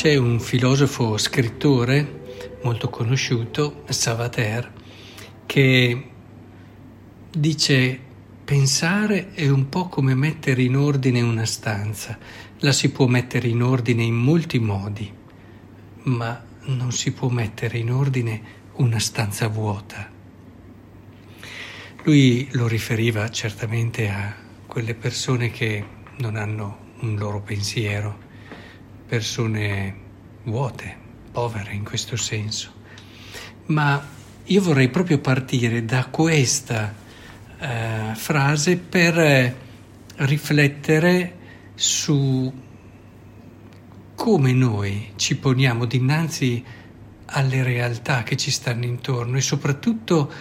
C'è un filosofo scrittore molto conosciuto, Savater, che dice pensare è un po' come mettere in ordine una stanza. La si può mettere in ordine in molti modi, ma non si può mettere in ordine una stanza vuota. Lui lo riferiva certamente a quelle persone che non hanno un loro pensiero, persone vuote, povere in questo senso. Ma io vorrei proprio partire da questa eh, frase per riflettere su come noi ci poniamo dinanzi alle realtà che ci stanno intorno e soprattutto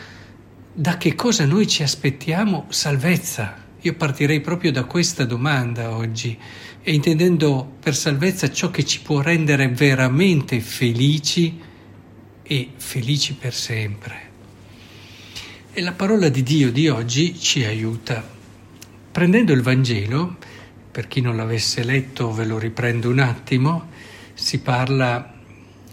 da che cosa noi ci aspettiamo salvezza. Io partirei proprio da questa domanda oggi e intendendo per salvezza ciò che ci può rendere veramente felici e felici per sempre. E la parola di Dio di oggi ci aiuta. Prendendo il Vangelo, per chi non l'avesse letto ve lo riprendo un attimo, si parla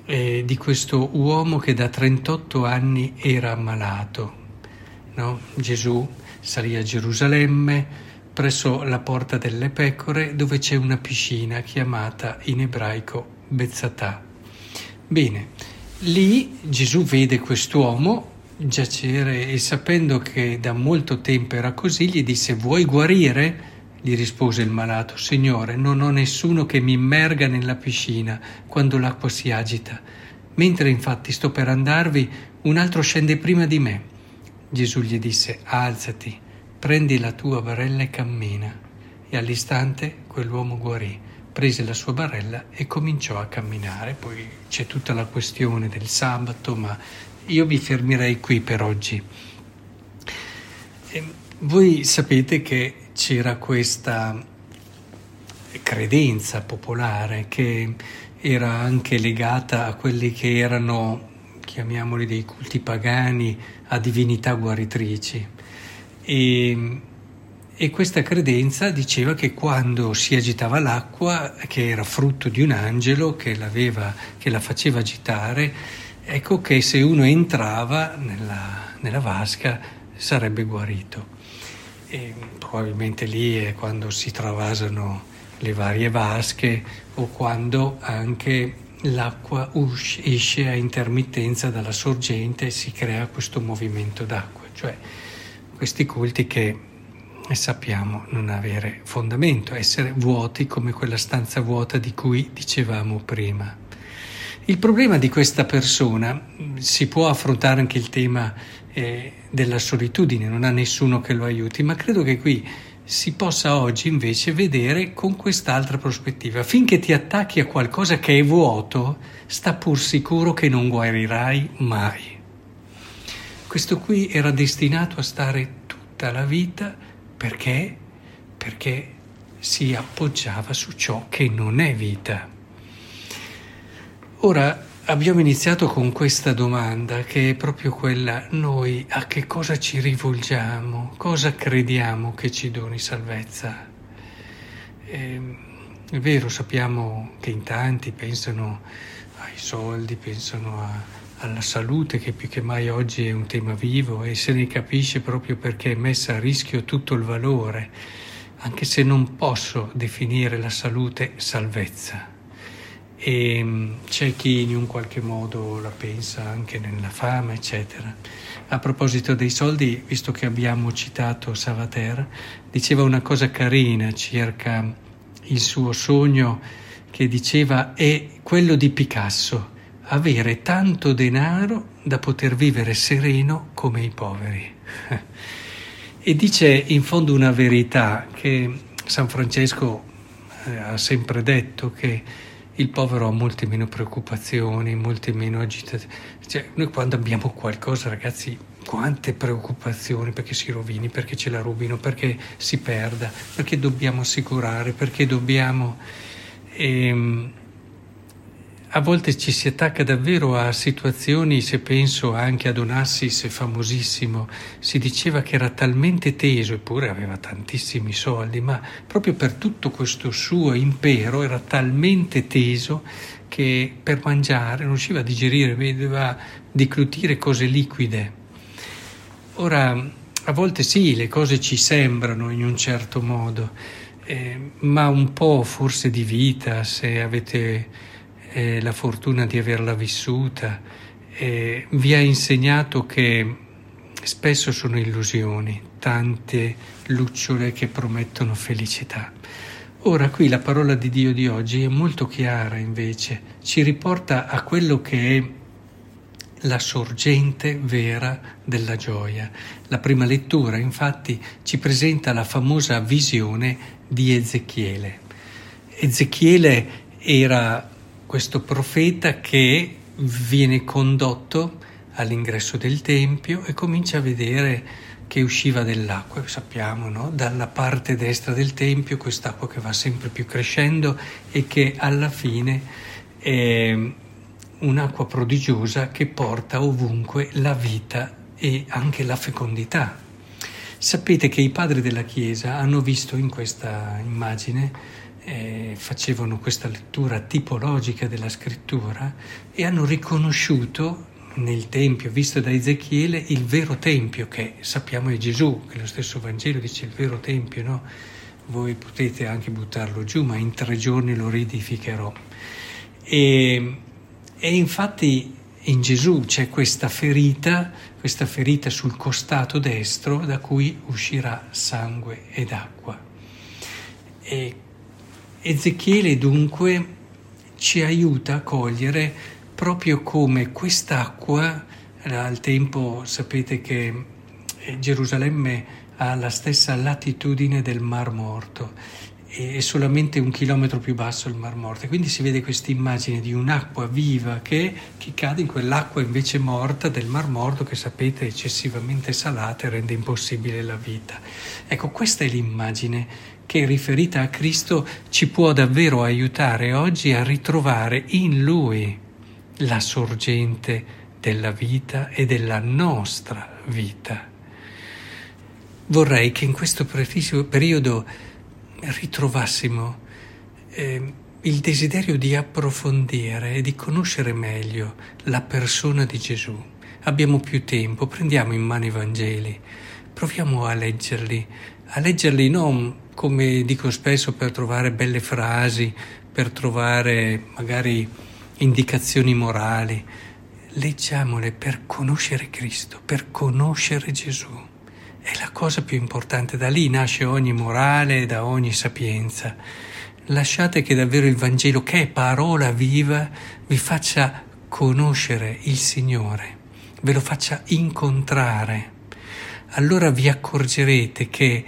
eh, di questo uomo che da 38 anni era ammalato. No? Gesù salì a Gerusalemme presso la porta delle pecore dove c'è una piscina chiamata in ebraico Bezzatà. Bene, lì Gesù vede quest'uomo giacere e sapendo che da molto tempo era così gli disse vuoi guarire? Gli rispose il malato, Signore, non ho nessuno che mi immerga nella piscina quando l'acqua si agita. Mentre infatti sto per andarvi, un altro scende prima di me. Gesù gli disse, alzati, prendi la tua barella e cammina. E all'istante quell'uomo guarì, prese la sua barella e cominciò a camminare. Poi c'è tutta la questione del sabato, ma io mi fermerei qui per oggi. E voi sapete che c'era questa credenza popolare che era anche legata a quelli che erano chiamiamoli dei culti pagani, a divinità guaritrici. E, e questa credenza diceva che quando si agitava l'acqua, che era frutto di un angelo che, che la faceva agitare, ecco che se uno entrava nella, nella vasca sarebbe guarito. E probabilmente lì è quando si travasano le varie vasche o quando anche l'acqua esce a intermittenza dalla sorgente e si crea questo movimento d'acqua, cioè questi culti che sappiamo non avere fondamento, essere vuoti come quella stanza vuota di cui dicevamo prima. Il problema di questa persona si può affrontare anche il tema eh, della solitudine, non ha nessuno che lo aiuti, ma credo che qui si possa oggi invece vedere con quest'altra prospettiva. Finché ti attacchi a qualcosa che è vuoto, sta pur sicuro che non guarirai mai. Questo qui era destinato a stare tutta la vita perché? Perché si appoggiava su ciò che non è vita. Ora abbiamo iniziato con questa domanda che è proprio quella, noi a che cosa ci rivolgiamo, cosa crediamo che ci doni salvezza? E, ehm, è vero, sappiamo che in tanti pensano ai soldi, pensano a, alla salute che più che mai oggi è un tema vivo e se ne capisce proprio perché è messa a rischio tutto il valore, anche se non posso definire la salute salvezza e mm, c'è chi in un qualche modo la pensa anche nella fama, eccetera. A proposito dei soldi, visto che abbiamo citato Savater, diceva una cosa carina circa il suo sogno che diceva è quello di Picasso, avere tanto denaro da poter vivere sereno come i poveri. e dice in fondo una verità che San Francesco eh, ha sempre detto che il povero ha molte meno preoccupazioni, molte meno agitazioni. Cioè, noi quando abbiamo qualcosa, ragazzi, quante preoccupazioni perché si rovini, perché ce la rubino, perché si perda, perché dobbiamo assicurare, perché dobbiamo... Ehm, a volte ci si attacca davvero a situazioni, se penso anche ad Onassis, famosissimo, si diceva che era talmente teso, eppure aveva tantissimi soldi, ma proprio per tutto questo suo impero era talmente teso che per mangiare non riusciva a digerire, vedeva declutire cose liquide. Ora, a volte sì, le cose ci sembrano in un certo modo, eh, ma un po' forse di vita, se avete eh, la fortuna di averla vissuta, eh, vi ha insegnato che spesso sono illusioni, tante lucciole che promettono felicità. Ora qui la parola di Dio di oggi è molto chiara invece, ci riporta a quello che è la sorgente vera della gioia. La prima lettura infatti ci presenta la famosa visione di Ezechiele. Ezechiele era questo profeta che viene condotto all'ingresso del Tempio e comincia a vedere che usciva dell'acqua, sappiamo, no? dalla parte destra del Tempio quest'acqua che va sempre più crescendo e che alla fine è un'acqua prodigiosa che porta ovunque la vita e anche la fecondità. Sapete che i padri della Chiesa hanno visto in questa immagine eh, facevano questa lettura tipologica della scrittura e hanno riconosciuto nel Tempio, visto da Ezechiele, il vero Tempio, che sappiamo è Gesù, che lo stesso Vangelo dice il vero Tempio, no? Voi potete anche buttarlo giù, ma in tre giorni lo riedificherò. E, e infatti in Gesù c'è questa ferita, questa ferita sul costato destro da cui uscirà sangue ed acqua. E Ezechiele dunque ci aiuta a cogliere proprio come quest'acqua, al tempo sapete che Gerusalemme ha la stessa latitudine del Mar Morto è solamente un chilometro più basso il Mar Morto. Quindi si vede questa immagine di un'acqua viva che, che, cade in quell'acqua invece morta del Mar Morto che sapete è eccessivamente salata e rende impossibile la vita. Ecco, questa è l'immagine che riferita a Cristo ci può davvero aiutare oggi a ritrovare in Lui la sorgente della vita e della nostra vita. Vorrei che in questo periodo ritrovassimo eh, il desiderio di approfondire e di conoscere meglio la persona di Gesù. Abbiamo più tempo, prendiamo in mano i Vangeli, proviamo a leggerli, a leggerli non come dico spesso, per trovare belle frasi, per trovare magari indicazioni morali. Leggiamole per conoscere Cristo, per conoscere Gesù. È la cosa più importante, da lì nasce ogni morale da ogni sapienza. Lasciate che davvero il Vangelo, che è parola viva, vi faccia conoscere il Signore, ve lo faccia incontrare. Allora vi accorgerete che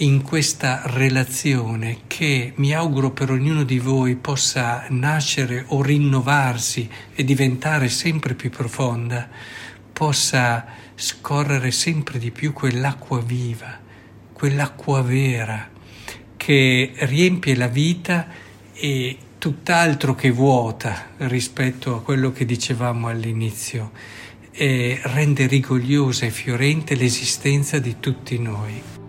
in questa relazione che mi auguro per ognuno di voi possa nascere o rinnovarsi e diventare sempre più profonda, possa scorrere sempre di più quell'acqua viva, quell'acqua vera che riempie la vita e tutt'altro che vuota rispetto a quello che dicevamo all'inizio e rende rigogliosa e fiorente l'esistenza di tutti noi.